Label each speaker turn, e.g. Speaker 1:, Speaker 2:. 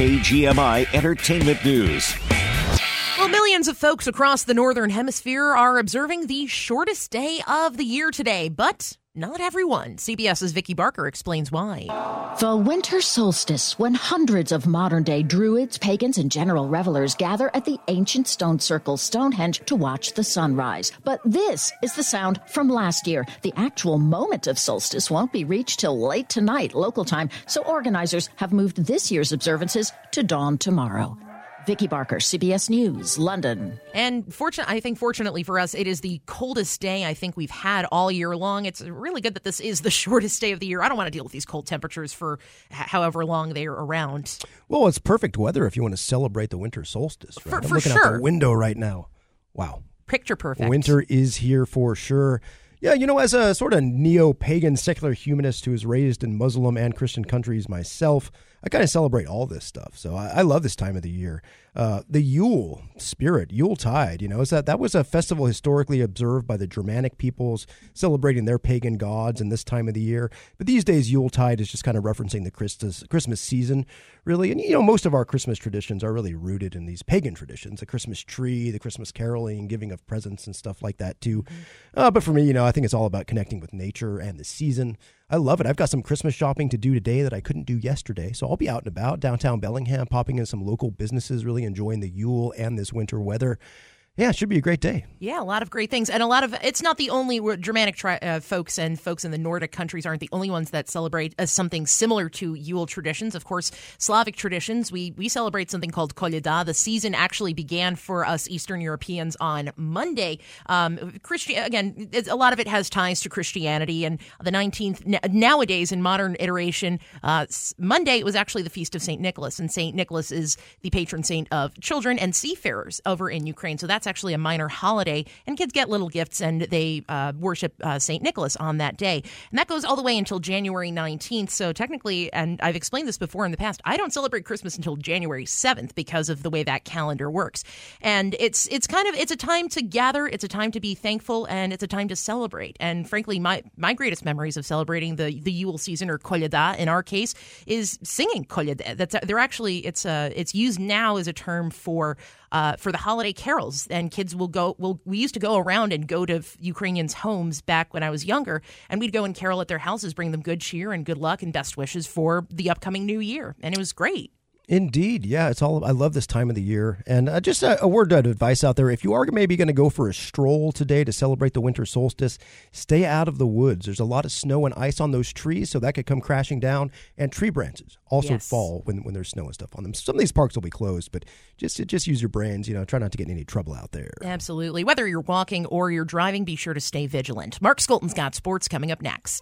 Speaker 1: KGMI Entertainment News.
Speaker 2: Well, millions of folks across the Northern Hemisphere are observing the shortest day of the year today, but not everyone. CBS's Vicki Barker explains why.
Speaker 3: The winter solstice, when hundreds of modern day druids, pagans, and general revelers gather at the ancient stone circle Stonehenge to watch the sunrise. But this is the sound from last year. The actual moment of solstice won't be reached till late tonight, local time, so organizers have moved this year's observances to dawn tomorrow. Vicki Barker, CBS News, London.
Speaker 2: And fortune- I think fortunately for us, it is the coldest day I think we've had all year long. It's really good that this is the shortest day of the year. I don't want to deal with these cold temperatures for h- however long they are around.
Speaker 4: Well, it's perfect weather if you want to celebrate the winter solstice. Right?
Speaker 2: For-
Speaker 4: I'm
Speaker 2: for
Speaker 4: looking out
Speaker 2: sure.
Speaker 4: the window right now. Wow.
Speaker 2: Picture perfect.
Speaker 4: Winter is here for sure. Yeah, you know, as a sort of neo pagan secular humanist who was raised in Muslim and Christian countries myself, I kind of celebrate all this stuff. So I, I love this time of the year. Uh, the Yule spirit, Yule Tide, you know, is that that was a festival historically observed by the Germanic peoples celebrating their pagan gods in this time of the year. But these days, Yule Tide is just kind of referencing the Christus, Christmas season, really. And, you know, most of our Christmas traditions are really rooted in these pagan traditions the Christmas tree, the Christmas caroling, giving of presents and stuff like that, too. Uh, but for me, you know, I think it's all about connecting with nature and the season. I love it. I've got some Christmas shopping to do today that I couldn't do yesterday. So I'll be out and about downtown Bellingham, popping in some local businesses, really enjoying the Yule and this winter weather. Yeah, it should be a great day.
Speaker 2: Yeah, a lot of great things, and a lot of it's not the only Germanic tri- uh, folks and folks in the Nordic countries aren't the only ones that celebrate uh, something similar to Yule traditions. Of course, Slavic traditions. We we celebrate something called Kolyada. The season actually began for us Eastern Europeans on Monday. Um, Christian again, a lot of it has ties to Christianity and the 19th. n- Nowadays, in modern iteration, uh, Monday was actually the feast of Saint Nicholas, and Saint Nicholas is the patron saint of children and seafarers over in Ukraine. So that's actually a minor holiday, and kids get little gifts and they uh, worship uh, St. Nicholas on that day. And that goes all the way until January 19th. So technically, and I've explained this before in the past, I don't celebrate Christmas until January 7th because of the way that calendar works. And it's it's kind of it's a time to gather, it's a time to be thankful, and it's a time to celebrate. And frankly, my my greatest memories of celebrating the the Yule season or Kolyada in our case is singing Kolyada. That's they're actually it's uh it's used now as a term for uh, for the holiday carols. And kids will go. Will we used to go around and go to Ukrainians' homes back when I was younger, and we'd go and carol at their houses, bring them good cheer and good luck and best wishes for the upcoming new year, and it was great.
Speaker 4: Indeed, yeah, it's all. I love this time of the year, and uh, just a, a word of advice out there: if you are maybe going to go for a stroll today to celebrate the winter solstice, stay out of the woods. There's a lot of snow and ice on those trees, so that could come crashing down. And tree branches also
Speaker 2: Yes.
Speaker 4: fall when when there's snow and stuff on them. Some of these parks will be closed, but just just use your brains. You know, try not to get in any trouble out there.
Speaker 2: Absolutely. Whether you're walking or you're driving, be sure to stay vigilant. Mark Skolton's got sports coming up next.